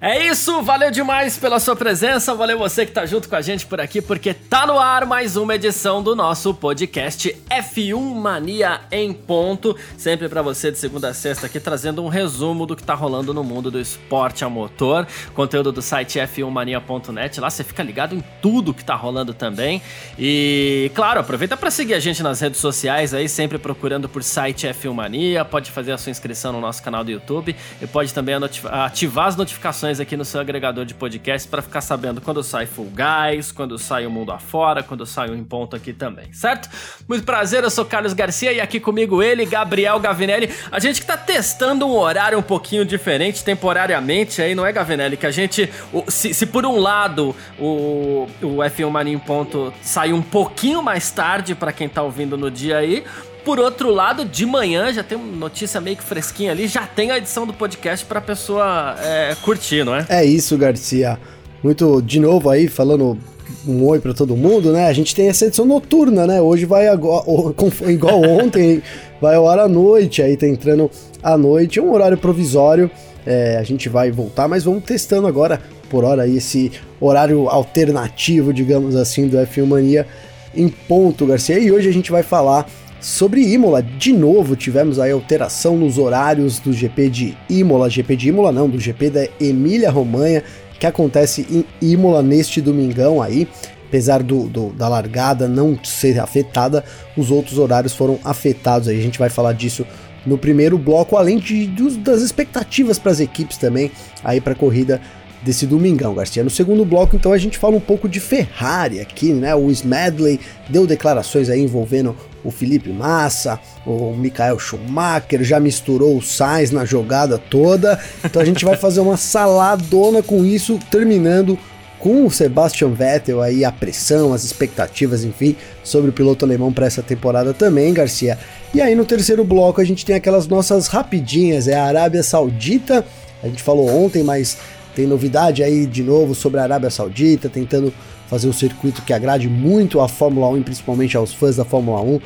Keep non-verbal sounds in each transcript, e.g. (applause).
É isso, valeu demais pela sua presença, valeu você que tá junto com a gente por aqui, porque tá no ar mais uma edição do nosso podcast F1 Mania em ponto, sempre para você de segunda a sexta aqui trazendo um resumo do que tá rolando no mundo do esporte a motor, conteúdo do site f1mania.net, lá você fica ligado em tudo que tá rolando também. E claro, aproveita para seguir a gente nas redes sociais aí, sempre procurando por site F1 Mania, pode fazer a sua inscrição no nosso canal do YouTube e pode também ativar as notificações aqui no seu agregador de podcast para ficar sabendo quando sai Full Guys, quando sai o Mundo Afora, quando sai o Em Ponto aqui também, certo? Muito prazer, eu sou Carlos Garcia e aqui comigo ele, Gabriel Gavinelli. A gente que tá testando um horário um pouquinho diferente temporariamente aí, não é, Gavinelli? Que a gente, se, se por um lado o, o F1 Mania em Ponto sai um pouquinho mais tarde para quem tá ouvindo no dia aí, por outro lado, de manhã já tem uma notícia meio que fresquinha ali, já tem a edição do podcast pra pessoa é, curtir, não é? É isso, Garcia. Muito, de novo aí, falando um oi para todo mundo, né? A gente tem essa edição noturna, né? Hoje vai agora, (laughs) igual ontem, vai ao ar à noite, aí tá entrando à noite, é um horário provisório. É, a gente vai voltar, mas vamos testando agora por hora aí esse horário alternativo, digamos assim, do F1 Mania em ponto, Garcia. E hoje a gente vai falar Sobre Imola, de novo tivemos aí alteração nos horários do GP de Imola, GP de Imola não, do GP da Emília Romanha, que acontece em Imola neste domingão aí. Apesar do, do, da largada não ser afetada, os outros horários foram afetados. Aí a gente vai falar disso no primeiro bloco, além de, das expectativas para as equipes também aí para a corrida desse domingão, Garcia. No segundo bloco, então, a gente fala um pouco de Ferrari aqui, né? O Smedley deu declarações aí envolvendo o Felipe Massa, o Michael Schumacher, já misturou o Sainz na jogada toda. Então a gente vai fazer uma saladona com isso, terminando com o Sebastian Vettel aí a pressão, as expectativas, enfim, sobre o piloto alemão para essa temporada também, Garcia. E aí no terceiro bloco a gente tem aquelas nossas rapidinhas, é a Arábia Saudita. A gente falou ontem, mas tem novidade aí de novo sobre a Arábia Saudita, tentando fazer um circuito que agrade muito à Fórmula 1 e principalmente aos fãs da Fórmula 1.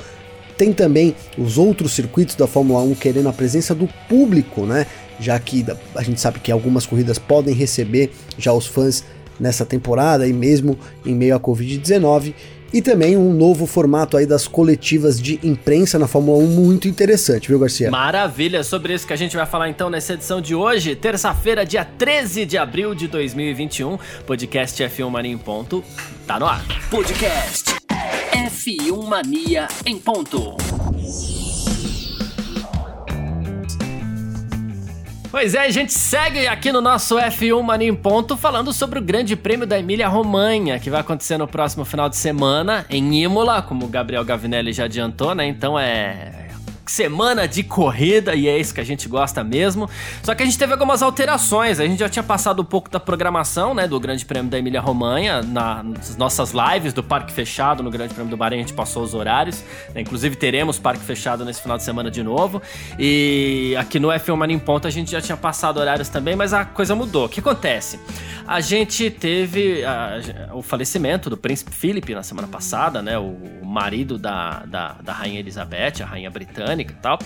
Tem também os outros circuitos da Fórmula 1 querendo a presença do público, né? Já que a gente sabe que algumas corridas podem receber já os fãs nessa temporada e mesmo em meio à Covid-19 e também um novo formato aí das coletivas de imprensa na Fórmula 1 muito interessante, viu, Garcia? Maravilha, sobre isso que a gente vai falar então nessa edição de hoje, terça-feira, dia 13 de abril de 2021, podcast F1 Mania em ponto, tá no ar. Podcast F1 Mania em ponto. Pois é, a gente segue aqui no nosso F1 Mania em Ponto falando sobre o Grande Prêmio da Emília-Romanha, que vai acontecer no próximo final de semana em Imola, como o Gabriel Gavinelli já adiantou, né? Então é semana de corrida e é isso que a gente gosta mesmo. Só que a gente teve algumas alterações. A gente já tinha passado um pouco da programação, né, do Grande Prêmio da Emília Romanha na, nas nossas lives do Parque Fechado no Grande Prêmio do Bahrein. A gente passou os horários. Né? Inclusive teremos Parque Fechado nesse final de semana de novo. E aqui no F1 Mania em Ponta a gente já tinha passado horários também, mas a coisa mudou. O que acontece? A gente teve a, o falecimento do Príncipe Philip na semana passada, né, o marido da, da, da Rainha Elizabeth, a Rainha Britânica britânica e tal.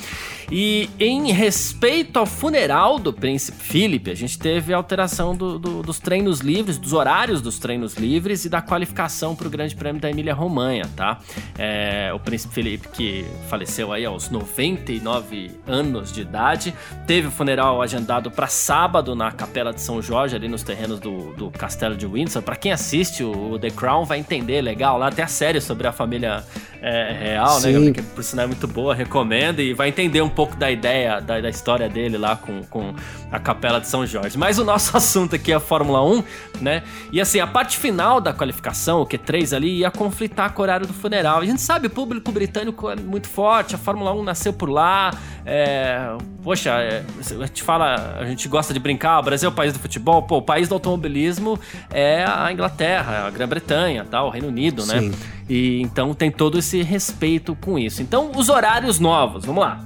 E em respeito ao funeral do príncipe Philip, a gente teve alteração do, do, dos treinos livres, dos horários dos treinos livres e da qualificação para o Grande Prêmio da Emília-Romanha, tá? É, o príncipe Felipe, que faleceu aí aos 99 anos de idade, teve o funeral agendado para sábado na Capela de São Jorge, ali nos terrenos do, do Castelo de Windsor. Para quem assiste o The Crown vai entender, legal, lá até a série sobre a família é, real, né, Sim. né? Que por sinal é muito boa, recomendo e vai entender um pouco da ideia, da, da, história dele lá com, com a Capela de São Jorge. Mas o nosso (laughs) assunto aqui é a Fórmula 1, né? E assim, a parte final da qualificação, o Q3 ali, ia conflitar com o horário do funeral. A gente sabe, o público britânico é muito forte, a Fórmula 1 nasceu por lá. É, poxa, é, a gente fala, a gente gosta de brincar, o Brasil é o país do futebol, pô, o país do automobilismo é a Inglaterra, a Grã-Bretanha, tá, o Reino Unido, né? E então tem todo esse respeito com isso. Então, os horários novos, vamos lá.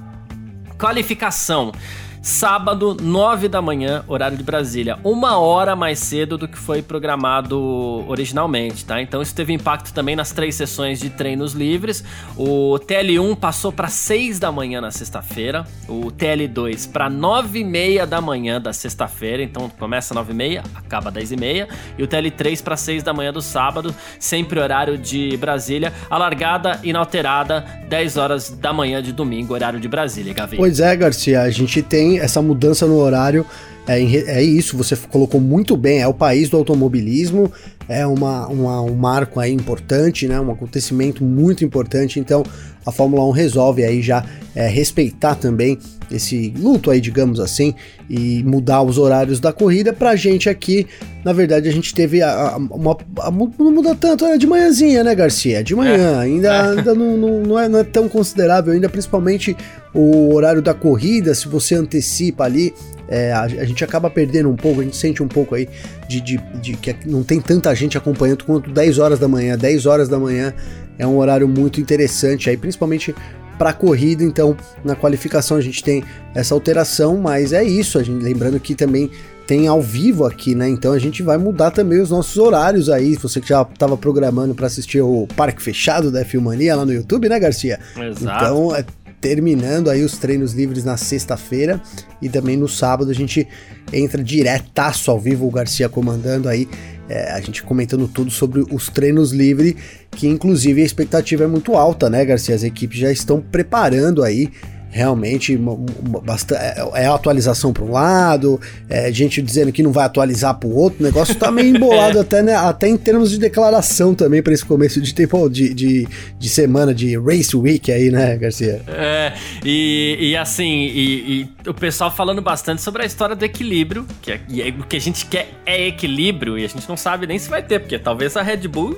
qualificação. Sábado, 9 da manhã, horário de Brasília. Uma hora mais cedo do que foi programado originalmente, tá? Então isso teve impacto também nas três sessões de treinos livres. O TL1 passou para 6 da manhã na sexta-feira. O TL2 para 9 e meia da manhã da sexta-feira. Então começa 9 e meia, acaba 10 e meia. E o TL3 para 6 da manhã do sábado, sempre horário de Brasília. A largada inalterada, 10 horas da manhã de domingo, horário de Brasília, Gavi. Pois é, Garcia, a gente tem essa mudança no horário. É, é, isso, você colocou muito bem, é o país do automobilismo, é uma, uma, um marco aí importante, né, um acontecimento muito importante, então a Fórmula 1 resolve aí já é, respeitar também esse luto aí, digamos assim, e mudar os horários da corrida. Pra gente aqui, na verdade, a gente teve a, a, uma. A, não muda tanto, é de manhãzinha, né, Garcia? De manhã, é. ainda, é. ainda não, não, não, é, não é tão considerável, ainda principalmente o horário da corrida, se você antecipa ali. É, a, a, gente acaba perdendo um pouco, a gente sente um pouco aí de, de, de, que não tem tanta gente acompanhando quanto 10 horas da manhã. 10 horas da manhã é um horário muito interessante aí, principalmente para corrida. Então, na qualificação a gente tem essa alteração, mas é isso. A gente, lembrando que também tem ao vivo aqui, né? Então a gente vai mudar também os nossos horários aí. Você que já estava programando para assistir o Parque Fechado da Filmania lá no YouTube, né, Garcia? Exato. Então, é, terminando aí os treinos livres na sexta-feira e também no sábado a gente entra diretaço ao vivo, o Garcia comandando aí é, a gente comentando tudo sobre os treinos livres, que inclusive a expectativa é muito alta, né, Garcia? As equipes já estão preparando aí realmente é, é atualização para um lado, é gente dizendo que não vai atualizar para o outro, o negócio tá meio (laughs) embolado até, né, até em termos de declaração também para esse começo de tempo de, de, de, semana de Race Week aí, né, Garcia? É, e, e assim, e, e, o pessoal falando bastante sobre a história do equilíbrio, que é, é, o que a gente quer é equilíbrio e a gente não sabe nem se vai ter, porque talvez a Red Bull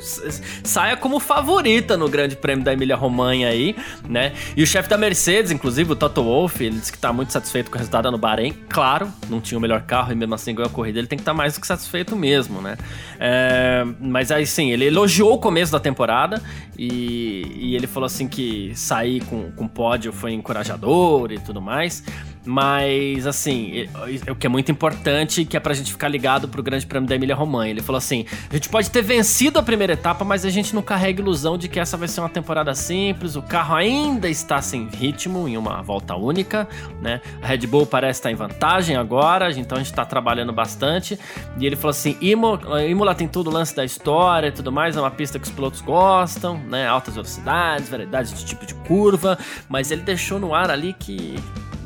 saia como favorita no Grande Prêmio da Emília Romanha aí, né? E o chefe da Mercedes, inclusive Inclusive, o Toto Wolff, ele disse que tá muito satisfeito com o resultado no Bahrein. Claro, não tinha o melhor carro e mesmo assim ganhou a corrida. Ele tem que estar tá mais do que satisfeito mesmo, né? É, mas aí sim, ele elogiou o começo da temporada e, e ele falou assim que sair com, com pódio foi encorajador e tudo mais. Mas, assim, o que é muito importante, que é pra gente ficar ligado pro Grande Prêmio da Emília Romanha. Ele falou assim: a gente pode ter vencido a primeira etapa, mas a gente não carrega ilusão de que essa vai ser uma temporada simples. O carro ainda está sem ritmo em uma volta única, né? A Red Bull parece estar em vantagem agora, então a gente tá trabalhando bastante. E ele falou assim: Imola, Imola tem todo o lance da história e tudo mais, é uma pista que os pilotos gostam, né? Altas velocidades, variedades de tipo de curva, mas ele deixou no ar ali que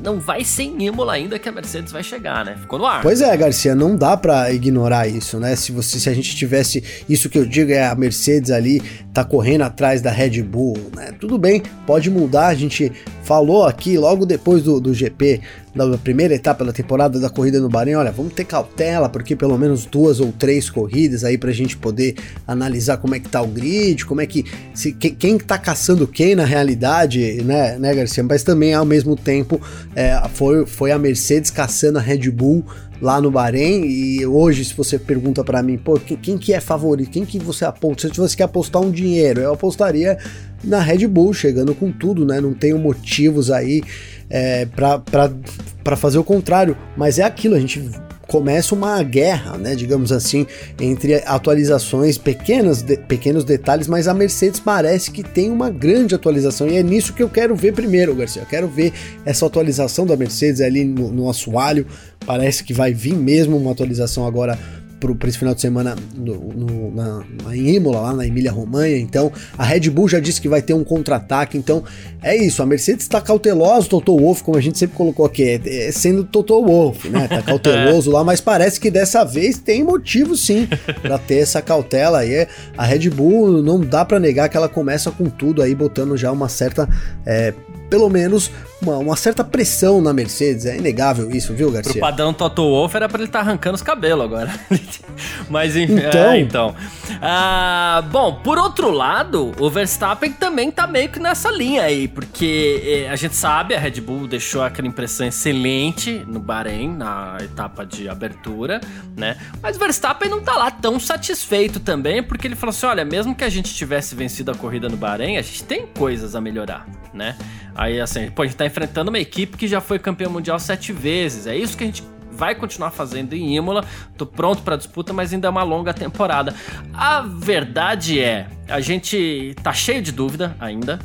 não vai ser em Imola ainda que a Mercedes vai chegar, né? Ficou no ar. Pois é, Garcia, não dá para ignorar isso, né? Se você se a gente tivesse isso que eu digo é a Mercedes ali tá correndo atrás da Red Bull, né? Tudo bem, pode mudar, a gente falou aqui logo depois do, do GP da primeira etapa da temporada da corrida no Bahrein, olha, vamos ter cautela, porque pelo menos duas ou três corridas aí pra gente poder analisar como é que tá o grid, como é que. Se, que, quem tá caçando quem na realidade, né, né, Garcia? Mas também ao mesmo tempo é, foi, foi a Mercedes caçando a Red Bull lá no Bahrein e hoje se você pergunta para mim, pô, quem, quem, que é favorito? Quem que você aposta? Se você quer apostar um dinheiro, eu apostaria na Red Bull, chegando com tudo, né? Não tenho motivos aí é, para fazer o contrário, mas é aquilo, a gente começa uma guerra, né, digamos assim, entre atualizações, pequenas, de, pequenos detalhes, mas a Mercedes parece que tem uma grande atualização e é nisso que eu quero ver primeiro, Garcia. Eu quero ver essa atualização da Mercedes ali no, no assoalho. Parece que vai vir mesmo uma atualização agora para esse final de semana no, no, na, em Imola, lá na Emília Romanha. Então, a Red Bull já disse que vai ter um contra-ataque. Então, é isso. A Mercedes está cautelosa, Toto Wolff, como a gente sempre colocou aqui, é, é sendo Toto Wolff, né? Tá (laughs) cauteloso lá, mas parece que dessa vez tem motivo sim para ter essa cautela aí. A Red Bull não dá para negar que ela começa com tudo aí, botando já uma certa é, pelo menos uma, uma, certa pressão na Mercedes. É inegável isso, viu, Garcia? Pro padrão Toto Wolff era pra ele estar tá arrancando os cabelos agora. (laughs) Mas enfim, então. É, então. Ah, bom, por outro lado, o Verstappen também tá meio que nessa linha aí, porque eh, a gente sabe, a Red Bull deixou aquela impressão excelente no Bahrein, na etapa de abertura, né? Mas o Verstappen não tá lá tão satisfeito também, porque ele falou assim: olha, mesmo que a gente tivesse vencido a corrida no Bahrein, a gente tem coisas a melhorar, né? Aí assim, pô, a gente tá enfrentando uma equipe que já foi campeã mundial sete vezes. É isso que a gente vai continuar fazendo em Imola. Tô pronto para disputa, mas ainda é uma longa temporada. A verdade é, a gente tá cheio de dúvida ainda.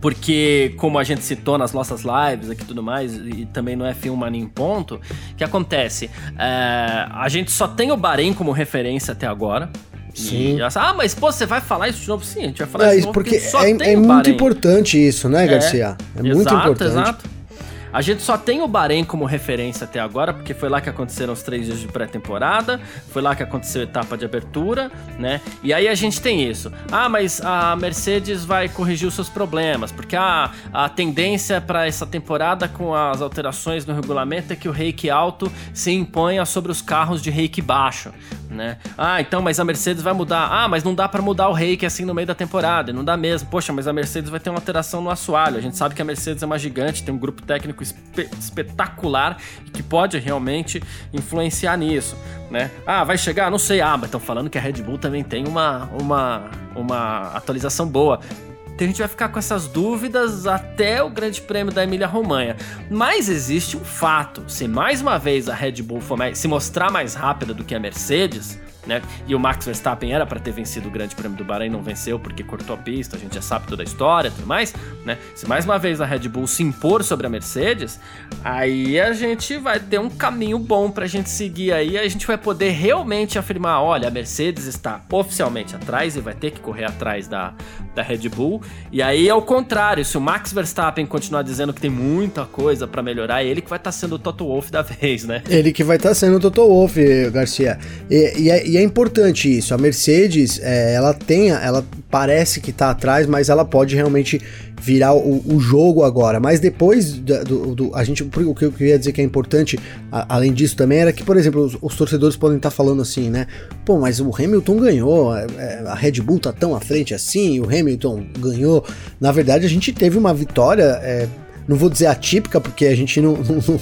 Porque, como a gente citou nas nossas lives aqui e tudo mais, e também no F1 Mania em Ponto, que acontece? É, a gente só tem o Bahrein como referência até agora. Sim. E, ah, mas pô, você vai falar isso de novo? Sim, a gente vai falar É, isso de novo porque só é, é muito importante isso, né, Garcia? É, muito exato, importante. Exato. A gente só tem o Bahrein como referência até agora, porque foi lá que aconteceram os três dias de pré-temporada, foi lá que aconteceu a etapa de abertura, né? E aí a gente tem isso. Ah, mas a Mercedes vai corrigir os seus problemas, porque a, a tendência para essa temporada com as alterações no regulamento é que o reiki alto se imponha sobre os carros de reiki baixo, né? Ah, então, mas a Mercedes vai mudar. Ah, mas não dá para mudar o reiki assim no meio da temporada, não dá mesmo. Poxa, mas a Mercedes vai ter uma alteração no assoalho. A gente sabe que a Mercedes é uma gigante, tem um grupo técnico espe- espetacular que pode realmente influenciar nisso, né? Ah, vai chegar? Não sei. Ah, mas estão falando que a Red Bull também tem uma, uma, uma atualização boa. Então a gente vai ficar com essas dúvidas até o Grande Prêmio da Emília-Romanha. Mas existe um fato: se mais uma vez a Red Bull for mais- se mostrar mais rápida do que a Mercedes, né? E o Max Verstappen era para ter vencido o Grande Prêmio do Bahrein, não venceu porque cortou a pista, a gente já sabe toda a história e tudo mais, né? Se mais uma vez a Red Bull se impor sobre a Mercedes, aí a gente vai ter um caminho bom pra gente seguir aí, a gente vai poder realmente afirmar, olha, a Mercedes está oficialmente atrás e vai ter que correr atrás da, da Red Bull. E aí ao contrário, se o Max Verstappen continuar dizendo que tem muita coisa pra melhorar, é ele que vai estar sendo o Toto Wolff da (laughs) vez, né? Ele que vai estar sendo o Toto Wolff, Garcia. E, e é, e é importante isso. A Mercedes, é, ela tem, ela parece que tá atrás, mas ela pode realmente virar o, o jogo agora. Mas depois da- do, do- a gente, o que eu queria dizer que é importante, a- além disso também, era que, por exemplo, os, os torcedores podem estar falando assim, né? Pô, mas o Hamilton ganhou, é, é, a Red Bull tá tão à frente assim, o Hamilton ganhou. Na verdade, a gente teve uma vitória. é, não vou dizer atípica, porque a gente (laughs) não, não-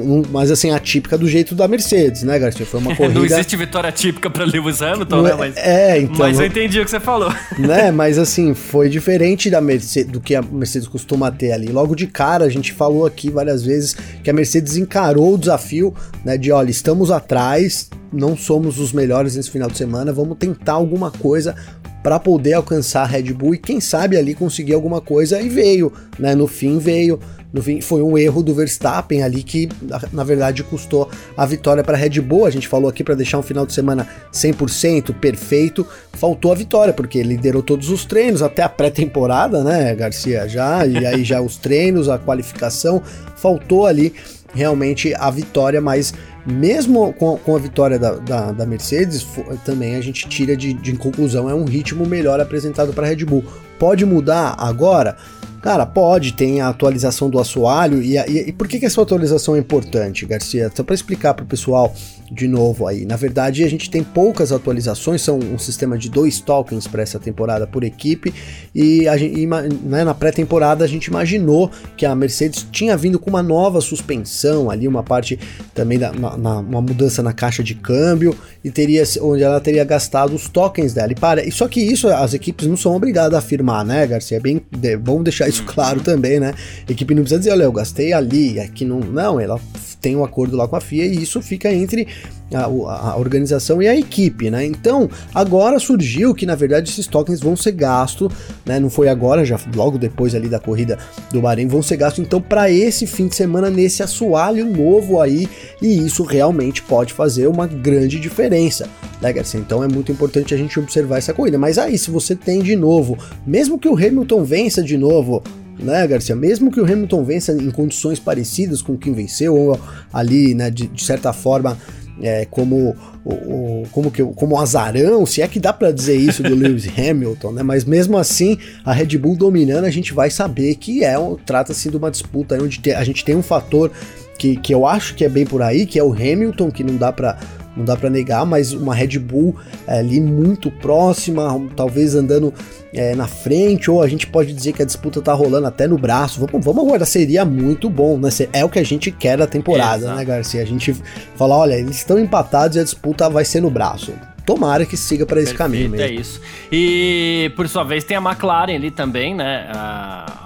não- Mas assim, atípica do jeito da Mercedes, né, Garcia? Foi uma (laughs) corrida. Não existe vitória típica pra Lewis Hamilton, Não né? é- Mas, é, então. mas eu entendi o que você falou. (laughs) né? Mas assim, foi diferente da Mercedes, do que a Mercedes costuma ter ali. Logo de cara, a gente falou aqui várias vezes que a Mercedes encarou o desafio, né? De olha, estamos atrás, não somos os melhores nesse final de semana, vamos tentar alguma coisa para poder alcançar a Red Bull e quem sabe ali conseguir alguma coisa e veio, né? No fim veio. No fim, foi um erro do Verstappen ali que, na- verdade, custou a vitória para a Red Bull. A gente falou aqui para deixar um final de semana 100% perfeito. Faltou a vitória, porque liderou todos os treinos, até a pré-temporada, né, Garcia? Já, e aí já os treinos, a qualificação. Faltou ali realmente a vitória, mas mesmo com, com a vitória da, da, da Mercedes, também a gente tira de, de conclusão, é um ritmo melhor apresentado para a Red Bull. Pode mudar agora? Cara, pode, tem a atualização do assoalho. E, e, e por que, que essa atualização é importante, Garcia? Só para explicar para o pessoal de novo aí. Na verdade, a gente tem poucas atualizações, são um sistema de dois tokens para essa temporada por equipe. E a gente, né, na pré-temporada a gente imaginou que a Mercedes tinha vindo com uma nova suspensão ali, uma parte também da na- na- uma mudança na caixa de câmbio e teria onde ela teria gastado os tokens dela. E para, e só que isso as equipes não são obrigadas a afirmar, né, Garcia? É bem, vamos deixar isso claro também, né? A equipe não precisa dizer, olha, eu gastei ali, aqui não, não, ela tem um acordo lá com a FIA e isso fica entre a, a organização e a equipe, né? Então, agora surgiu que na verdade esses tokens vão ser gastos, né? Não foi agora, já logo depois ali da corrida do Bahrein, vão ser gastos então para esse fim de semana nesse assoalho novo aí, e isso realmente pode fazer uma grande diferença, né, Garcia? Então é muito importante a gente observar essa corrida. Mas aí, se você tem de novo, mesmo que o Hamilton vença de novo, né, Garcia? Mesmo que o Hamilton vença em condições parecidas com quem venceu, ou ali, né, de, de certa forma, é, como o, o- como que como azarão, se é que dá pra dizer isso do (laughs) Lewis Hamilton, né? Mas mesmo assim, a Red Bull dominando, a gente vai saber que é trata-se de uma disputa onde a gente tem um fator que, que eu acho que é bem por aí, que é o Hamilton, que não dá pra não dá para negar, mas uma Red Bull é, ali muito próxima, talvez andando é, na frente, ou a gente pode dizer que a disputa tá rolando até no braço. Vamos, vamos aguardar, seria muito bom, né? É o que a gente quer da temporada, Exato. né, Garcia? A gente fala, olha, eles estão empatados e a disputa vai ser no braço. Tomara que siga para esse caminho Perfeito, mesmo. É isso. E por sua vez tem a McLaren ali também, né? A-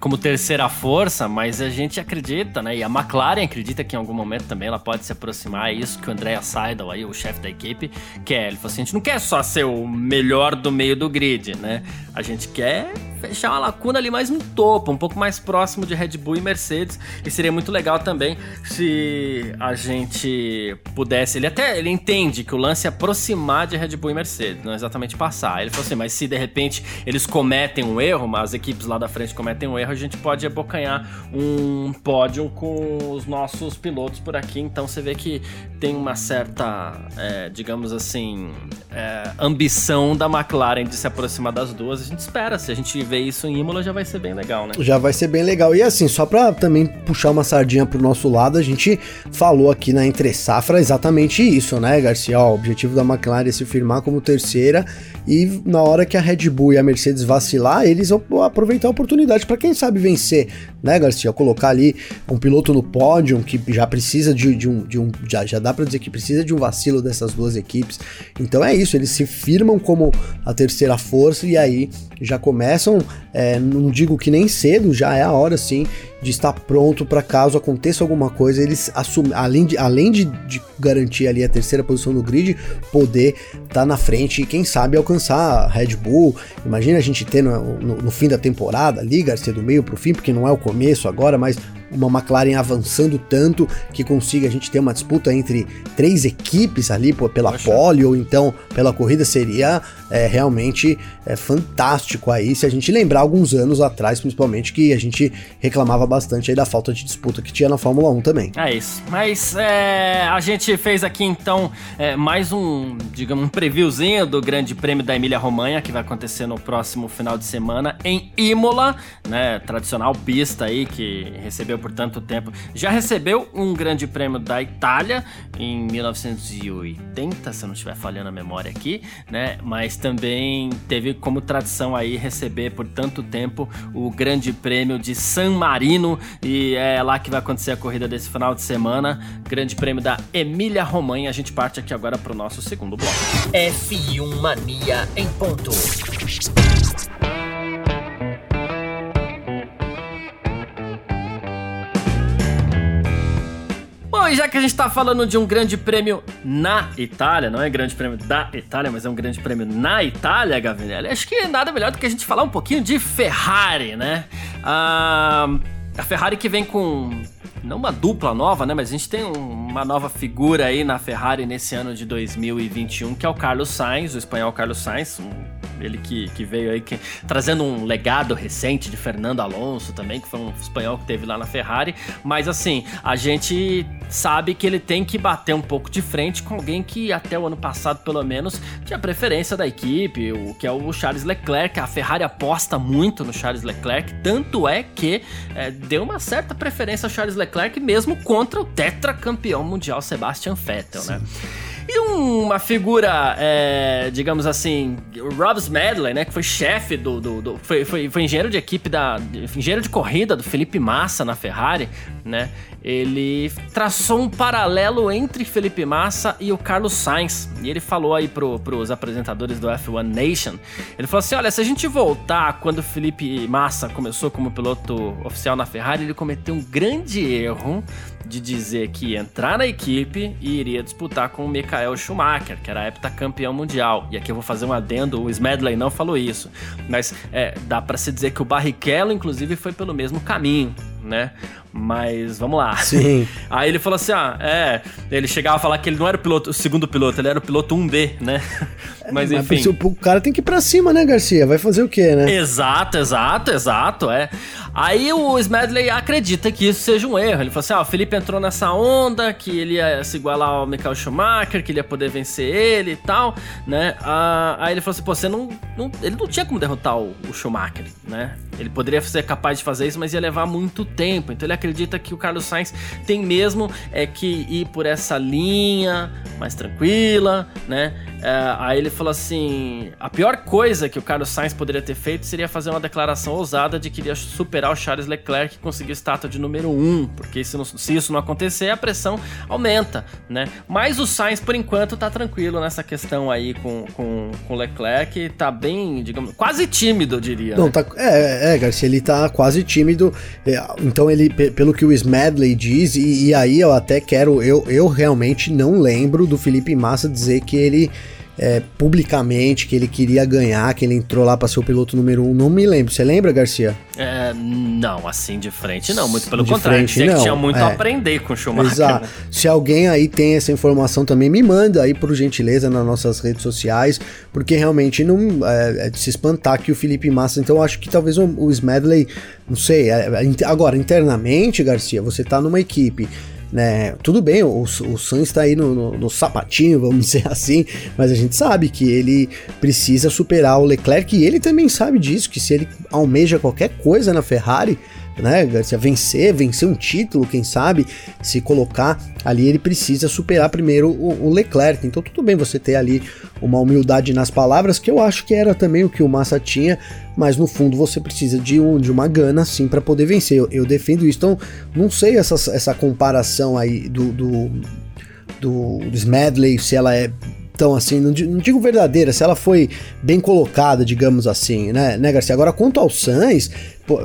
como terceira força, mas a gente acredita, né? E a McLaren acredita que em algum momento também ela pode se aproximar. É isso que o Andrea Seidel, aí, o chefe da equipe, quer. Ele falou assim: a gente não quer só ser o melhor do meio do grid, né? A gente quer fechar uma lacuna ali mais no topo, um pouco mais próximo de Red Bull e Mercedes. E seria muito legal também se a gente pudesse. Ele até ele entende que o lance é aproximar de Red Bull e Mercedes, não exatamente passar. Ele falou assim: mas se de repente eles cometem um erro, mas as equipes lá da frente cometem um erro, a gente pode abocanhar um pódio com os nossos pilotos por aqui. Então você vê que tem uma certa, é, digamos assim, é, ambição da McLaren de se aproximar das duas. A gente espera, se a gente ver isso em Imola já vai ser bem legal, né? Já vai ser bem legal. E assim, só pra também puxar uma sardinha pro nosso lado, a gente falou aqui na Entre Safra exatamente isso, né, Garcia? Ó, o objetivo da McLaren é se firmar como terceira e na hora que a Red Bull e a Mercedes vacilar, eles vão aproveitar a oportunidade para quem sabe vencer, né, Garcia? Colocar ali um piloto no pódio que já precisa de, de um. De um já, já dá para dizer que precisa de um vacilo dessas duas equipes. Então é isso, eles se firmam como a terceira força e aí já começam, é, não digo que nem cedo, já é a hora sim de estar pronto para caso aconteça alguma coisa, eles assumem, além de, além de, de garantir ali a terceira posição no grid, poder estar tá na frente e quem sabe alcançar a Red Bull. Imagina a gente ter no, no, no fim da temporada ali, Garcia do meio para o fim, porque não é o começo agora, mas uma McLaren avançando tanto que consiga a gente ter uma disputa entre três equipes ali pô, pela Poxa. pole ou então pela corrida seria é, realmente é, fantástico aí se a gente lembrar alguns anos atrás, principalmente, que a gente reclamava bastante aí da falta de disputa que tinha na Fórmula 1 também. É isso. Mas é, a gente fez aqui então é, mais um, digamos, um previewzinho do Grande Prêmio da Emília Romanha que vai acontecer no próximo final de semana em Imola, né? Tradicional pista aí que recebeu por tanto tempo. Já recebeu um Grande Prêmio da Itália em 1980, se eu não estiver falhando a memória aqui, né? Mas também teve como tradição aí receber por tanto tempo o Grande Prêmio de San Marino e é lá que vai acontecer a corrida desse final de semana, Grande Prêmio da Emília Romanha. A gente parte aqui agora para o nosso segundo bloco. F1 Mania em ponto. E já que a gente tá falando de um grande prêmio na Itália, não é grande prêmio da Itália, mas é um grande prêmio na Itália, Gavinelli, acho que nada melhor do que a gente falar um pouquinho de Ferrari, né? Ah, a Ferrari que vem com não uma dupla nova, né? Mas a gente tem uma nova figura aí na Ferrari nesse ano de 2021, que é o Carlos Sainz, o espanhol Carlos Sainz, um, ele que, que veio aí que, trazendo um legado recente de Fernando Alonso também, que foi um espanhol que teve lá na Ferrari. Mas assim, a gente sabe que ele tem que bater um pouco de frente com alguém que até o ano passado, pelo menos, tinha preferência da equipe, o que é o Charles Leclerc. A Ferrari aposta muito no Charles Leclerc, tanto é que é, deu uma certa preferência ao Charles Leclerc mesmo contra o tetracampeão mundial Sebastian Vettel, né? Sim. né? E uma figura, é, digamos assim, Rob Smedley, né? Que foi chefe do. do, do foi, foi, foi, engenheiro de equipe da. Engenheiro de corrida do Felipe Massa na Ferrari, né? Ele traçou um paralelo entre Felipe Massa e o Carlos Sainz. E ele falou aí pro, pros apresentadores do F1 Nation. Ele falou assim: olha, se a gente voltar quando Felipe Massa começou como piloto oficial na Ferrari, ele cometeu um grande erro de dizer que ia entrar na equipe e iria disputar com o Michael Schumacher, que era heptacampeão mundial. E aqui eu vou fazer um adendo, o Smedley não falou isso, mas é, dá para se dizer que o Barrichello, inclusive, foi pelo mesmo caminho, né? Mas vamos lá. Sim. (laughs) Aí ele falou assim: ah, é. Ele chegava a falar que ele não era o piloto, o segundo piloto, ele era o piloto 1B, né? (laughs) É, mas enfim. Mas, o cara tem que ir pra cima, né, Garcia? Vai fazer o quê, né? Exato, exato, exato, é. Aí o Smedley acredita que isso seja um erro. Ele falou assim: ah, o Felipe entrou nessa onda, que ele ia se igualar ao Michael Schumacher, que ele ia poder vencer ele e tal, né? Ah, aí ele falou assim: pô, você não, não. Ele não tinha como derrotar o, o Schumacher, né? Ele poderia ser capaz de fazer isso, mas ia levar muito tempo. Então ele acredita que o Carlos Sainz tem mesmo é que ir por essa linha mais tranquila, né? É, aí ele falou assim: a pior coisa que o Carlos Sainz poderia ter feito seria fazer uma declaração ousada de que iria superar o Charles Leclerc e conseguir estátua de número 1, um, porque se, não, se, isso não acontecer, a pressão aumenta, né? Mas o Sainz, por enquanto, tá tranquilo nessa questão aí com, com, com o Leclerc, tá bem, digamos, quase tímido, eu diria. Não, né? tá, é, é, Garcia, ele tá quase tímido. É, então, ele, pelo que o Smedley diz, e, e aí eu até quero, eu, eu realmente não lembro do Felipe Massa dizer que ele é, publicamente que ele queria ganhar, que ele entrou lá para ser o piloto número um. Não me lembro. Você lembra, Garcia? É, não, assim de frente não. Muito pelo de contrário. Frente, não. tinha muito é. a aprender com o Schumacher. Exato. Né? Se alguém aí tem essa informação também, me manda aí por gentileza nas nossas redes sociais, porque realmente não é, é de se espantar que o Felipe Massa. Então acho que talvez o, o Smedley, não sei. É, é, agora, internamente, Garcia, você tá numa equipe né? Tudo bem, o, o Sainz está aí no, no, no, sapatinho, vamos (laughs) dizer assim, mas a gente sabe que ele precisa superar o Leclerc e ele também sabe disso, que se ele almeja qualquer coisa na Ferrari, né, Garcia, vencer, vencer um título, quem sabe, se colocar ali, ele precisa superar primeiro o, o, Leclerc. Então tudo bem você ter ali uma humildade nas palavras, que eu acho que era também o que o Massa tinha, mas no fundo você precisa de, um, de uma gana sim para poder vencer. Eu, eu, defendo isso. Então não sei essa, essa comparação aí do, do, do, do Smedley, se ela é tão assim, não, digo verdadeira, se ela foi bem colocada, digamos assim, né, né Garcia? Agora, quanto ao Sainz,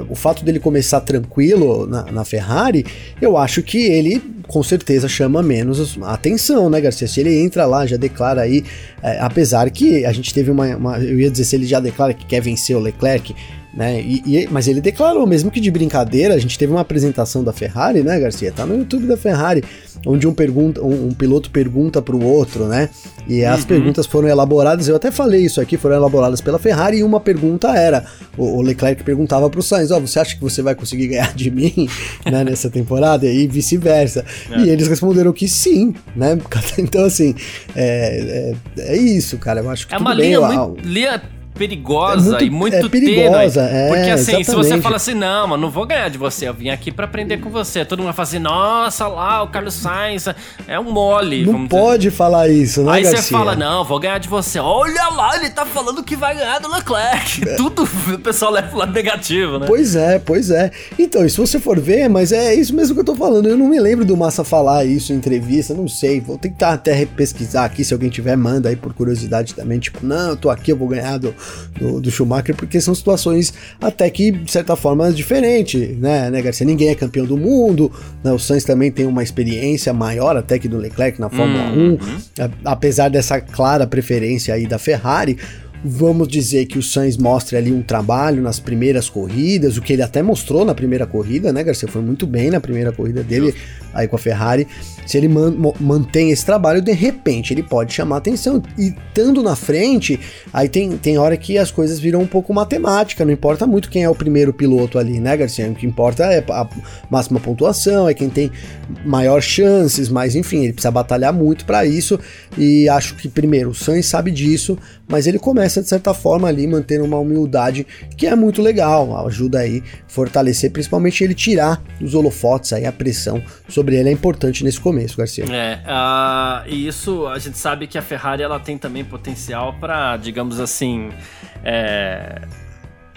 o fato dele começar tranquilo na, na, Ferrari, eu acho que ele com certeza chama menos atenção, né, Garcia? Se ele entra lá, já declara aí, é, apesar que a gente teve uma, uma. Eu ia dizer, se ele já declara que quer vencer o Leclerc, né? E, e, mas ele declarou, mesmo que de brincadeira, a gente teve uma apresentação da Ferrari, né, Garcia? Tá no YouTube da Ferrari, onde um, pergunta, um, um piloto pergunta para o outro, né? E as uhum. perguntas foram elaboradas, eu até falei isso aqui, foram elaboradas pela Ferrari, e uma pergunta era: o, o Leclerc perguntava para o Sainz, ó, oh, você acha que você vai conseguir ganhar de mim (laughs) né, nessa temporada? E vice-versa. É. E eles responderam que sim, né? (laughs) Então, assim, é, é, é isso, cara. Eu acho que é uma linha bem, muito. Linha perigosa é muito, e muito é perigosa, tênue. É, porque assim, exatamente. se você fala assim, não, mano, não vou ganhar de você, eu vim aqui para aprender com você. Todo mundo vai falar assim, nossa, lá, o Carlos Sainz é um mole. Não pode dizer. falar isso, né, Aí Garcia? você fala, não, vou ganhar de você. Olha lá, ele tá falando que vai ganhar do Leclerc. É. (laughs) Tudo o pessoal leva pro lado negativo, né? Pois é, pois é. Então, e se você for ver, mas é isso mesmo que eu tô falando. Eu não me lembro do Massa falar isso em entrevista, não sei. Vou tentar até pesquisar aqui, se alguém tiver, manda aí por curiosidade também. Tipo, não, eu tô aqui, eu vou ganhar do, do, do Schumacher, porque são situações até que, de certa forma, diferentes, né, né, Garcia? Ninguém é campeão do mundo, né? O Sainz também tem uma experiência maior até que do Leclerc na Fórmula uhum. 1, apesar dessa clara preferência aí da Ferrari, Vamos dizer que o Sainz mostre ali um trabalho nas primeiras corridas, o que ele até mostrou na primeira corrida, né, Garcia? Foi muito bem na primeira corrida dele aí com a Ferrari. Se ele man mantém esse trabalho, de repente ele pode chamar atenção. E estando na frente, aí tem, tem hora que as coisas viram um pouco matemática, não importa muito quem é o primeiro piloto ali, né, Garcia? O que importa é a máxima pontuação, é quem tem maior chances, mas enfim, ele precisa batalhar muito para isso. E acho que, primeiro, o Sainz sabe disso, mas ele começa de certa forma ali mantendo uma humildade que é muito legal, ajuda aí fortalecer, principalmente ele tirar os holofotes aí a pressão sobre ele é importante nesse começo, Garcia. É, uh, e isso a gente sabe que a Ferrari ela tem também potencial para, digamos assim, é,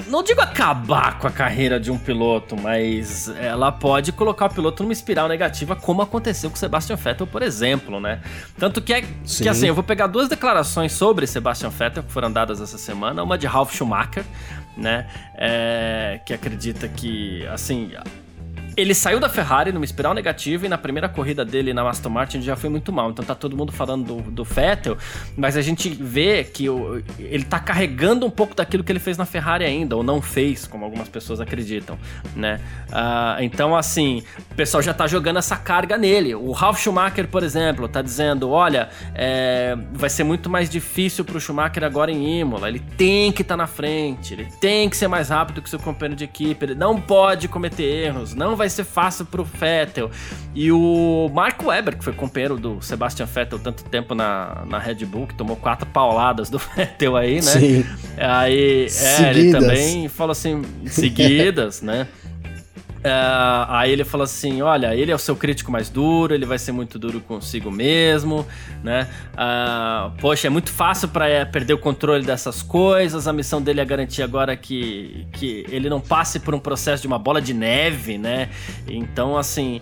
não digo acabar com a carreira de um piloto, mas ela pode colocar o piloto numa espiral negativa, como aconteceu com Sebastian Vettel, por exemplo, né? Tanto que é Sim. que assim, eu vou pegar duas declarações sobre Sebastian Vettel que foram dadas essa semana, uma de Ralf Schumacher, né? É, que acredita que, assim, ele saiu da Ferrari numa espiral negativa e na primeira corrida dele na Aston Martin já foi muito mal. Então tá todo mundo falando do, do Vettel, mas a gente vê que o, ele tá carregando um pouco daquilo que ele fez na Ferrari ainda, ou não fez, como algumas pessoas acreditam, né? Uh, então, assim, o pessoal já tá jogando essa carga nele. O Ralf Schumacher, por exemplo, tá dizendo: olha, é, vai ser muito mais difícil pro Schumacher agora em Imola. Ele tem que estar tá na frente, ele tem que ser mais rápido que seu companheiro de equipe, ele não pode cometer erros, não vai vai ser fácil pro Vettel. E o Mark Webber, que foi companheiro do Sebastian Vettel tanto tempo na, na Red Bull, que tomou quatro pauladas do (laughs) Vettel aí, né? Sim. Aí, é, ele também falou assim, seguidas, né? Uh, aí ele falou assim: olha, ele é o seu crítico mais duro, ele vai ser muito duro consigo mesmo, né? Uh, poxa, é muito fácil para é, perder o controle dessas coisas. A missão dele é garantir agora que, que ele não passe por um processo de uma bola de neve, né? Então, assim,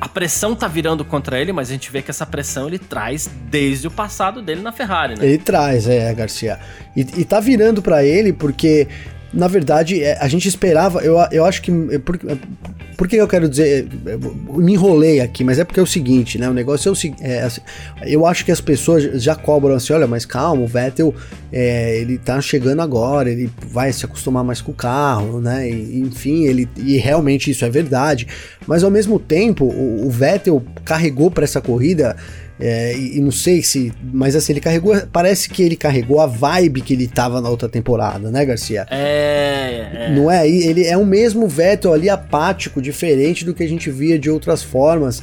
a pressão tá virando contra ele, mas a gente vê que essa pressão ele traz desde o passado dele na Ferrari, né? Ele traz, é, Garcia. E, e tá virando para ele porque na verdade, é, a gente esperava, eu, eu acho que. É, por, é, por que eu quero dizer. Eu me enrolei aqui, mas é porque é o seguinte, né? O negócio é o seguinte. É, assim, eu acho que as pessoas já cobram assim: olha, mas calma, o Vettel, é, ele tá chegando agora, ele vai se acostumar mais com o carro, né? E, enfim, ele. E realmente isso é verdade. Mas ao mesmo tempo, o, o Vettel carregou para essa corrida é, e, e, não sei se. Mas assim, ele carregou. Parece que ele carregou a vibe que ele tava na outra temporada, né, Garcia? É. é. Não é? Ele é o mesmo Vettel ali apático, diferente do que a gente via de outras formas.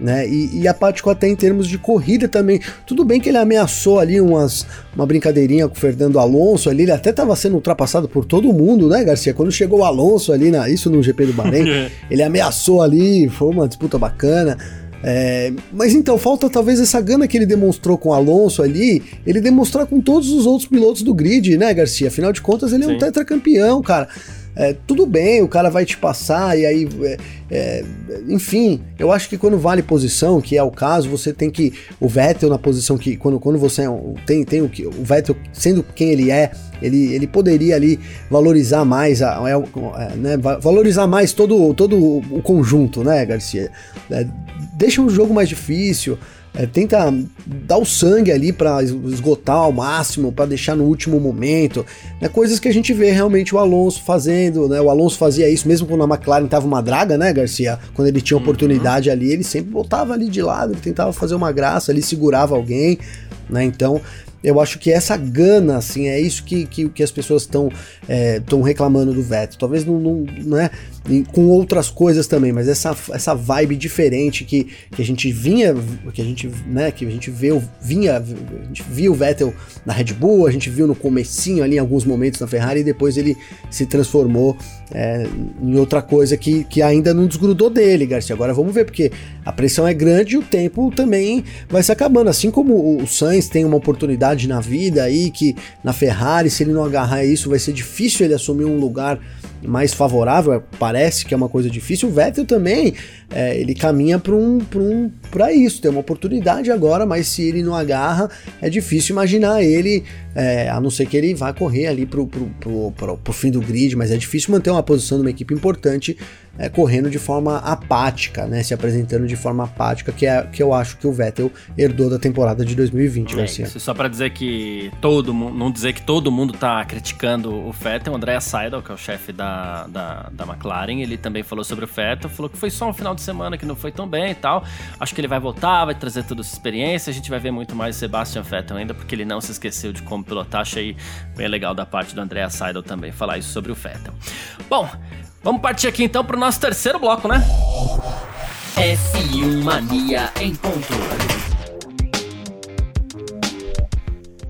Né? E, e, apático até em termos de corrida também. Tudo bem que ele ameaçou ali umas, uma brincadeirinha com o Fernando Alonso ali, ele até estava sendo ultrapassado por todo mundo, né, Garcia? Quando chegou o Alonso ali, na, isso no GP do Bahrein, (laughs) ele ameaçou ali, foi uma disputa bacana. É, mas então, falta talvez essa gana que ele demonstrou com o Alonso ali, ele demonstrar com todos os outros pilotos do grid, né, Garcia? Afinal de contas, ele Sim. é um tetracampeão, cara. É, tudo bem, o cara vai te passar e aí. É, é, enfim, eu acho que quando vale posição, que é o caso, você tem que. O Vettel na posição que. Quando, quando você tem, tem o que. O Vettel sendo quem ele é, ele, ele poderia ali valorizar mais a, é, é, né, valorizar mais todo, todo o conjunto, né, Garcia? Deixa o jogo mais difícil. É, tenta dar o sangue ali para esgotar ao máximo, para deixar no último momento. Né, coisas que a gente vê realmente o Alonso fazendo. Né, o Alonso fazia isso mesmo quando a McLaren tava uma draga, né, Garcia? Quando ele tinha uhum. oportunidade uhum. ali, ele sempre botava ali de lado, ele tentava fazer uma graça, ali segurava alguém. Né, então eu acho que essa gana, assim, é isso que, que, que as pessoas estão é, reclamando do Vettel. Talvez não, não né, com outras coisas também, mas essa, essa vibe diferente que, que a gente vinha, que a gente, né, que a gente vê, vinha, a gente viu o Vettel na Red Bull, a gente viu no comecinho ali em alguns momentos na Ferrari e depois ele se transformou é, em outra coisa que, que ainda não desgrudou dele, Garcia. Agora vamos ver, porque a pressão é grande e o tempo também vai se acabando. Assim como o Sainz tem uma oportunidade na vida aí, que na Ferrari, se ele não agarrar isso, vai ser difícil ele assumir um lugar mais favorável, parece que é uma coisa difícil. O Vettel também, é, ele caminha para um, um, isso, tem uma oportunidade agora, mas se ele não agarra, é difícil imaginar ele, é, a não ser que ele vá correr ali pro, pro, pro, pro, pro fim do grid, mas é difícil manter uma posição numa equipe importante é, correndo de forma apática, né? Se apresentando de forma apática, que é que eu acho que o Vettel herdou da temporada de 2020, é, Garcia. Isso, só para dizer que todo mundo, não dizer que todo mundo tá criticando o Vettel, o André Seidel, que é o chefe da, da, da McLaren, ele também falou sobre o Vettel, falou que foi só um final de semana que não foi tão bem e tal. Acho que ele vai voltar, vai trazer toda essa experiência, a gente vai ver muito mais Sebastian Vettel ainda, porque ele não se esqueceu de como pilotar. Achei bem legal da parte do André Seidel também falar isso sobre o Vettel. Bom, Vamos partir aqui então para o nosso terceiro bloco, né? F1 Mania em.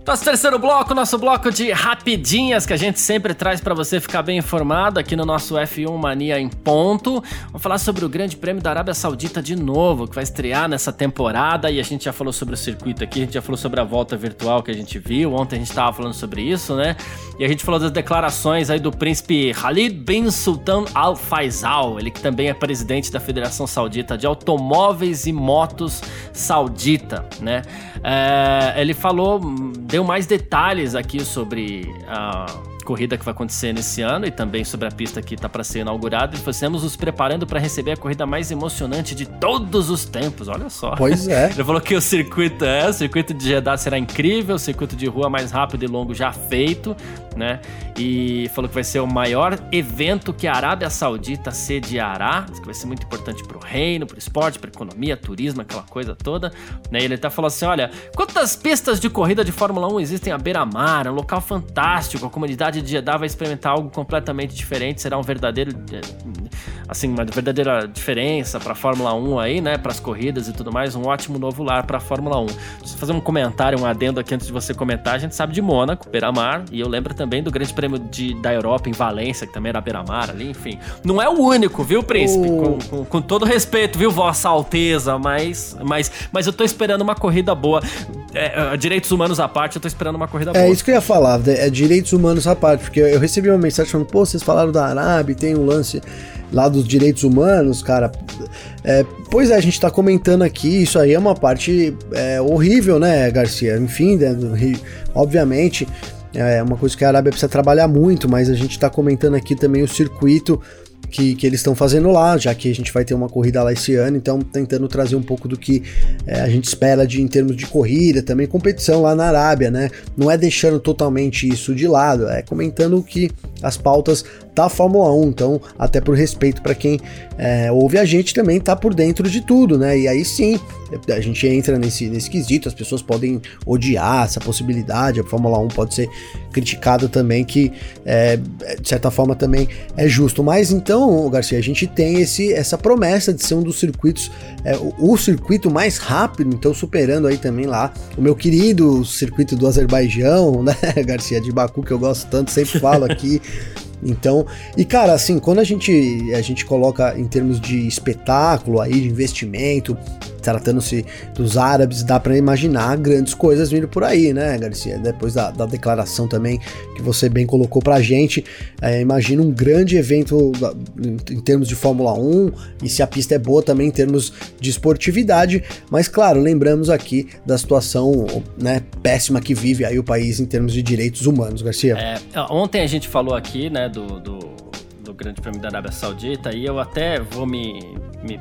Nosso terceiro bloco, nosso bloco de rapidinhas que a gente sempre traz para você ficar bem informado aqui no nosso F1 Mania em ponto. Vamos falar sobre o Grande Prêmio da Arábia Saudita de novo, que vai estrear nessa temporada e a gente já falou sobre o circuito aqui, a gente já falou sobre a volta virtual que a gente viu. Ontem a gente estava falando sobre isso, né? E a gente falou das declarações aí do príncipe Khalid bin Sultan Al Faisal, ele que também é presidente da Federação Saudita de Automóveis e Motos Saudita, né? É, ele falou deu mais detalhes aqui sobre a corrida que vai acontecer nesse ano e também sobre a pista que está para ser inaugurada. E estamos nos preparando para receber a corrida mais emocionante de todos os tempos. Olha só. Pois é. (laughs) Ele falou que o circuito é, o circuito de Jeddah será incrível, o circuito de rua mais rápido e longo já feito, né? E falou que vai ser o maior evento que a Arábia Saudita sediará, que vai ser muito importante para o reino, para o esporte, para economia, turismo, aquela coisa toda. Né? E ele até falou assim: olha, quantas pistas de corrida de Fórmula 1 existem à beira-mar? É um local fantástico. A comunidade de Jeddah vai experimentar algo completamente diferente. Será um verdadeiro. assim, uma verdadeira diferença para a Fórmula 1 aí, né, para as corridas e tudo mais, um ótimo novo lar para a Fórmula 1. Deixa eu fazer um comentário, um adendo aqui antes de você comentar. A gente sabe de Mônaco, Beira-Mar, e eu lembro também do Grande Prêmio de, da Europa em Valência, que também era Beira-Mar ali, enfim. Não é o único, viu, príncipe? O... Com, com, com, todo respeito, viu, Vossa Alteza, mas, mas, mas eu tô esperando uma corrida boa. É, é direitos humanos à parte, eu tô esperando uma corrida é boa. É isso que eu ia falar, é direitos humanos à parte, porque eu recebi uma mensagem falando, pô, vocês falaram da Arábia, tem um lance lá dos direitos humanos, cara. É, pois é, a gente tá comentando aqui, isso aí é uma parte é, horrível, né, Garcia? Enfim, né, obviamente, é uma coisa que a Arábia precisa trabalhar muito, mas a gente tá comentando aqui também o circuito que, que eles estão fazendo lá, já que a gente vai ter uma corrida lá esse ano, então tentando trazer um pouco do que é, a gente espera de em termos de corrida, também competição lá na Arábia, né? Não é deixando totalmente isso de lado, é comentando que as pautas da Fórmula 1, então até por respeito para quem é, ouve a gente também tá por dentro de tudo, né? E aí sim, a gente entra nesse, nesse quesito, as pessoas podem odiar essa possibilidade, a Fórmula 1 pode ser criticada também, que é, de certa forma também é justo. Mas então, Garcia, a gente tem esse, essa promessa de ser um dos circuitos, é, o, o, circuito mais rápido, então superando aí também lá o meu querido circuito do Azerbaijão, (laughs) né, Garcia, de Baku, que eu gosto tanto, sempre falo aqui. (laughs) Então, e cara, assim, quando a gente a gente coloca em termos de espetáculo aí, de investimento, tratando-se dos árabes, dá para imaginar grandes coisas vindo por aí, né, Garcia? Depois da, da declaração também que você bem colocou pra gente, é, imagina um grande evento da, em, em, termos de Fórmula 1 e se a pista é boa também em termos de esportividade, mas claro, lembramos aqui da situação né, péssima que vive aí o país em termos de direitos humanos, Garcia. É, ontem a gente falou aqui, né, do, do, do Grande Prêmio da Arábia Saudita e eu até vou me, me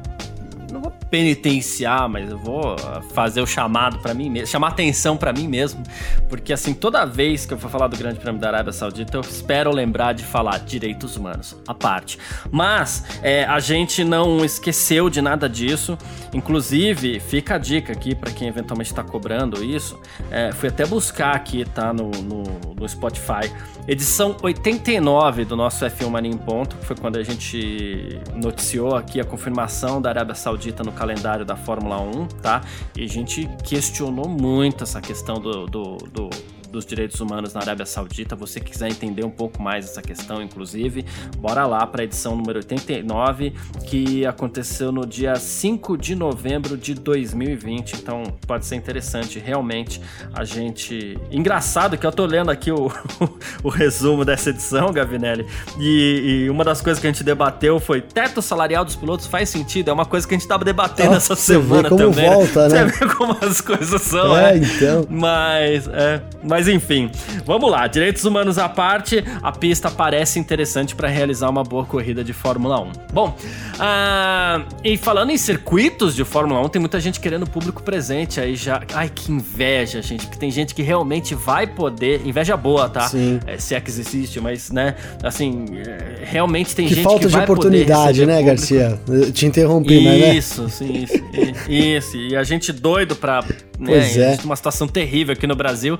não vou penitenciar, mas eu vou fazer o chamado para mim mesmo, chamar atenção para mim mesmo, porque assim, toda vez que eu for falar do Grande Prêmio da Arábia Saudita, eu espero lembrar de falar direitos humanos, à parte. Mas é, a gente não esqueceu de nada disso, inclusive, fica a dica aqui para quem eventualmente está cobrando isso, é, fui até buscar aqui, tá, no, no, no Spotify, edição 89 do nosso F1 Mania em Ponto, que foi quando a gente noticiou aqui a confirmação da Arábia Saudita no calendário da Fórmula 1, tá? E a gente questionou muito essa questão do, do, do dos direitos humanos na Arábia Saudita. Você que quiser entender um pouco mais essa questão, inclusive, bora lá para a edição número 89, que aconteceu no dia 5 de novembro de 2020. Então, pode ser interessante realmente a gente. Engraçado que eu tô lendo aqui o, (laughs) o resumo dessa edição, Gavinelli, e, e, uma das coisas que a gente debateu foi teto salarial dos pilotos faz sentido. É uma coisa que a gente tava debatendo oh, essa semana também. Volta, né? Você vê como as coisas são, é, é. então. Mas, é, mas mas enfim, vamos lá. Direitos humanos à parte, a pista parece interessante para realizar uma boa corrida de Fórmula 1. Bom, uh, e falando em circuitos de Fórmula 1, tem muita gente querendo público presente aí já. Ai, que inveja, gente, porque tem gente que realmente vai poder. Inveja boa, tá? Sim. É, se é que existe, mas, né, assim, é, realmente tem que gente falta que de oportunidade, né, público. Garcia? Eu te interrompi, isso, né? Isso, sim, isso, isso. E a gente doido pra. Né, pois é. Uma situação terrível aqui no Brasil.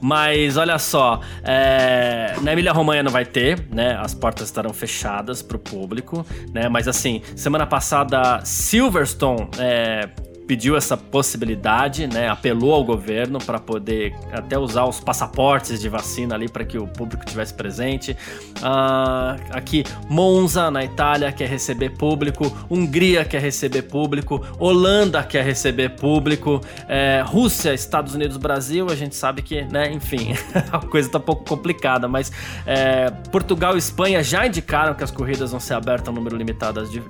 Mas olha só, é, na Emília Romanha não vai ter, né? As portas estarão fechadas para o público, né? Mas assim, semana passada Silverstone é, pediu essa possibilidade, né? Apelou ao governo para poder até usar os passaportes de vacina ali para que o público tivesse presente. Uh, aqui, Monza, na Itália, quer receber público. Hungria quer receber público. Holanda quer receber público. É, Rússia, Estados Unidos, Brasil, a gente sabe que, né? Enfim, (laughs) a coisa tá um pouco complicada, mas é, Portugal e Espanha já indicaram que as corridas vão ser abertas a um número limitado de,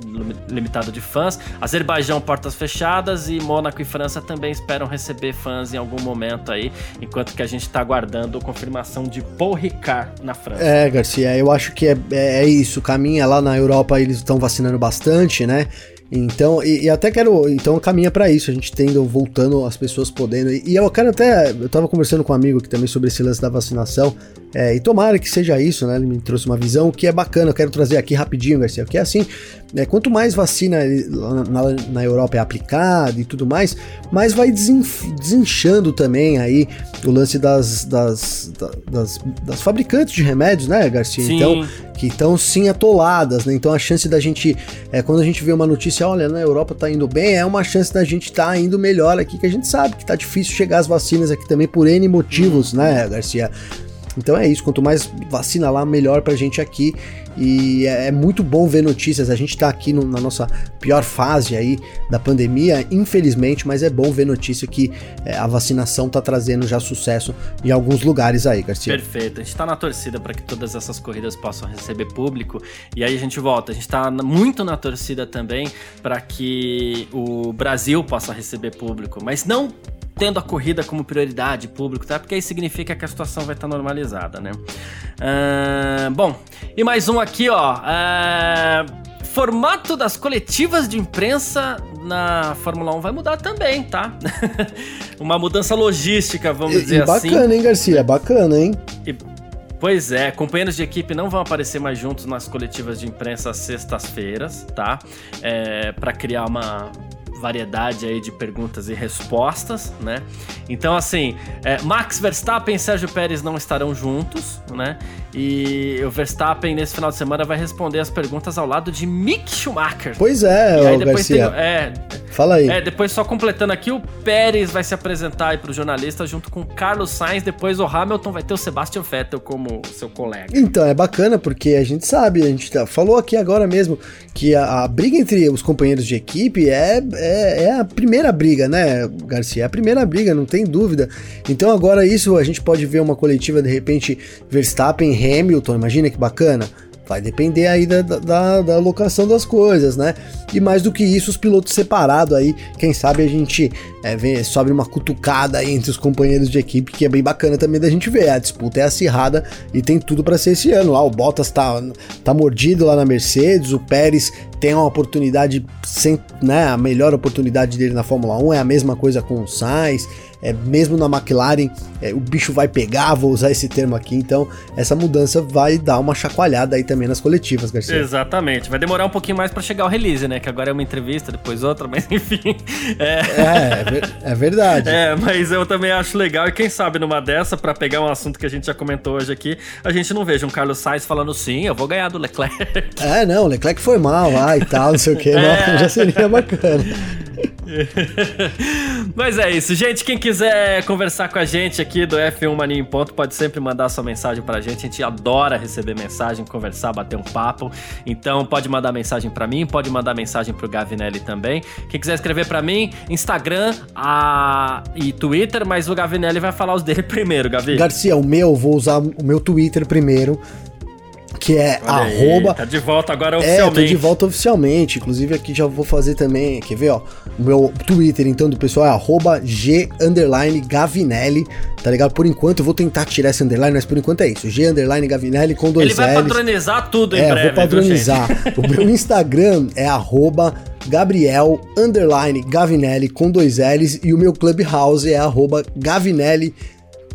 limitado de fãs. Azerbaijão, portas fechadas e Mônaco e França também esperam receber fãs em algum momento aí, enquanto que a gente está aguardando confirmação de Paul Ricard na França. É, Garcia, eu acho que é, é, é isso. Caminha lá na Europa, eles estão vacinando bastante, né? Então, e, e, até quero, então caminha para isso, a gente tendo, voltando as pessoas podendo. E, e, eu quero até, eu tava conversando com um amigo aqui também sobre esse lance da vacinação. É, e tomara que seja isso, né? Ele me trouxe uma visão que é bacana, eu quero trazer aqui rapidinho, Garcia, que é assim, né, quanto mais vacina na, na, Europa é aplicada e tudo mais, mais vai desinchando também aí o lance das, das, das, das fabricantes de remédios, né, Garcia? Sim. Então, que estão sim atoladas, né? Então a chance da gente, é, quando a gente vê uma notícia, olha, na Europa tá indo bem, é uma chance da gente tá indo melhor aqui, que a gente sabe que tá difícil chegar as vacinas aqui também por N motivos, né, Garcia? Então é isso, quanto mais vacina lá, melhor pra gente aqui. E é, é muito bom ver notícias. A gente tá aqui no, na nossa pior fase aí da pandemia, infelizmente, mas é bom ver notícia que é, a vacinação tá trazendo já sucesso em alguns lugares aí, Garcia. Perfeito. A gente tá na torcida para que todas essas corridas possam receber público. E aí a gente volta. A gente tá muito na torcida também para que o Brasil possa receber público, mas não tendo a corrida como prioridade público, tá? Porque aí significa que a situação vai estar tá normalizada, né? Uh, bom, e mais um aqui, ó. Uh, formato das coletivas de imprensa na Fórmula 1 vai mudar também, tá? (laughs) Uma mudança logística, vamos dizer e bacana, assim. Bacana, hein, Garcia? Bacana, hein? E, Pois é, companheiros de equipe não vão aparecer mais juntos nas coletivas de imprensa às sextas-feiras, tá? É, para criar uma variedade aí de perguntas e respostas, né? Então, assim, é, Max Verstappen e Sérgio Pérez não estarão juntos, né? E o Verstappen, nesse final de semana, vai responder as perguntas ao lado de Mick Schumacher. Pois é, e aí depois Garcia. Tem, é, Fala aí. É, depois só completando aqui, o Pérez vai se apresentar aí para os jornalistas junto com o Carlos Sainz, depois o Hamilton vai ter o Sebastian Vettel como seu colega. Então, é bacana porque a gente sabe, a gente tá, falou aqui agora mesmo que a, a briga entre os companheiros de equipe é, é, é, a primeira briga, né, Garcia? É a primeira briga, não tem dúvida. Então agora isso a gente pode ver uma coletiva, de repente, Verstappen, Hamilton, imagina que bacana. Vai depender aí da, da, da alocação das coisas, né? E mais do que isso, os pilotos separados aí, quem sabe a gente é, sobe uma cutucada aí entre os companheiros de equipe, que é bem bacana também da gente ver. A disputa é acirrada e tem tudo para ser esse ano. Ah, o Bottas tá, tá mordido lá na Mercedes, o Pérez tem uma oportunidade, sem, né, a melhor oportunidade dele na Fórmula 1 é a mesma coisa com o Sainz é, mesmo na McLaren, é, o bicho vai pegar, vou usar esse termo aqui, então essa mudança vai dar uma chacoalhada aí também nas coletivas, Garcia. Exatamente, vai demorar um pouquinho mais para chegar o release, né? Que agora é uma entrevista, depois outra, (laughs) mas enfim. É, é, é, é verdade. É, mas eu também acho legal, e quem sabe numa dessa, para pegar um assunto que a gente já comentou hoje aqui, a gente não veja um Carlos Sainz falando sim, eu vou ganhar do Leclerc. É, não, o Leclerc foi mal lá e tal, não sei o que, é. (laughs) já seria bacana. (laughs) Mas é isso, gente. Quem quiser conversar com a gente aqui do F1 Mania em Ponto, pode sempre mandar sua mensagem pra gente. A gente adora receber mensagem, conversar, bater um papo. Então pode mandar mensagem para mim, pode mandar mensagem pro Gavinelli também. Quem quiser escrever para mim, Instagram a... e Twitter, mas o Gavinelli vai falar os dele (laughs) primeiro, Gavi. Garcia, o meu, vou usar o meu Twitter primeiro que é Olha arroba. Aí, tá de volta agora oficialmente. É, tô de volta oficialmente. Inclusive aqui já vou fazer também, quer ver, ó? O meu Twitter, então, do pessoal é arroba G underline Gavinelli, tá ligado? Por enquanto eu vou tentar tirar esse underline, mas por enquanto é isso. G underline Gavinelli com dois Ele vai L's. padronizar tudo em é, breve. vou padronizar. o meu Instagram é arroba Gabriel underline Gavinelli com dois L's e o meu Clubhouse é arroba Gavinelli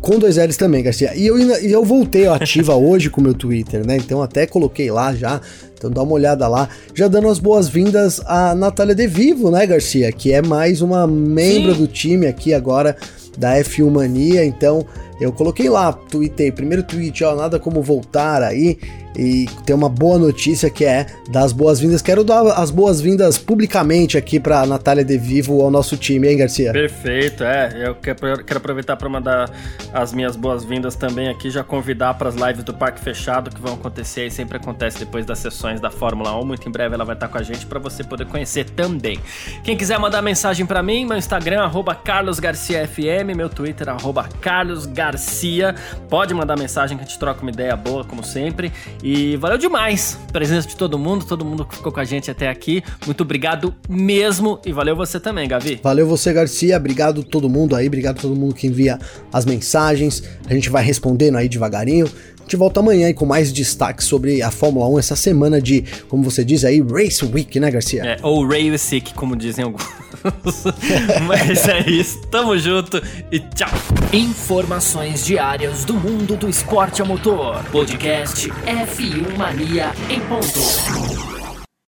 com dois L's também, Garcia. E eu, e eu voltei ativa (laughs) hoje com o meu Twitter, né? Então até coloquei lá já. Então dá uma olhada lá. Já dando as boas-vindas a Natália De Vivo, né, Garcia? Que é mais uma membro do time aqui agora da F1 Mania. Então eu coloquei lá, tuitei, primeiro tweet, ó, nada como voltar aí. E tem uma boa notícia que é das boas-vindas. Quero dar as boas-vindas publicamente aqui para Natália De Vivo ao nosso time, hein, Garcia? Perfeito, é. Eu quero aproveitar para mandar as minhas boas-vindas também aqui, já convidar para as lives do Parque Fechado que vão acontecer e sempre acontece depois das sessões da Fórmula 1. Muito em breve ela vai estar com a gente para você poder conhecer também. Quem quiser mandar mensagem para mim, meu Instagram @carlosgarciafm, meu Twitter @carlosgarcia. Pode mandar mensagem que a gente troca uma ideia boa, como sempre. E valeu demais a presença de todo mundo, todo mundo que ficou com a gente até aqui. Muito obrigado mesmo e valeu você também, Gavi. Valeu você, Garcia. Obrigado todo mundo aí, obrigado todo mundo que envia as mensagens. A gente vai respondendo aí devagarinho. Te volta amanhã aí com mais destaque sobre a Fórmula 1 essa semana de, como você diz aí, Race Week, né, Garcia? É, ou Race Week como dizem alguns. (laughs) Mas é isso, tamo junto e tchau. Informações diárias do mundo do esporte a motor. Podcast F1 Mania em ponto.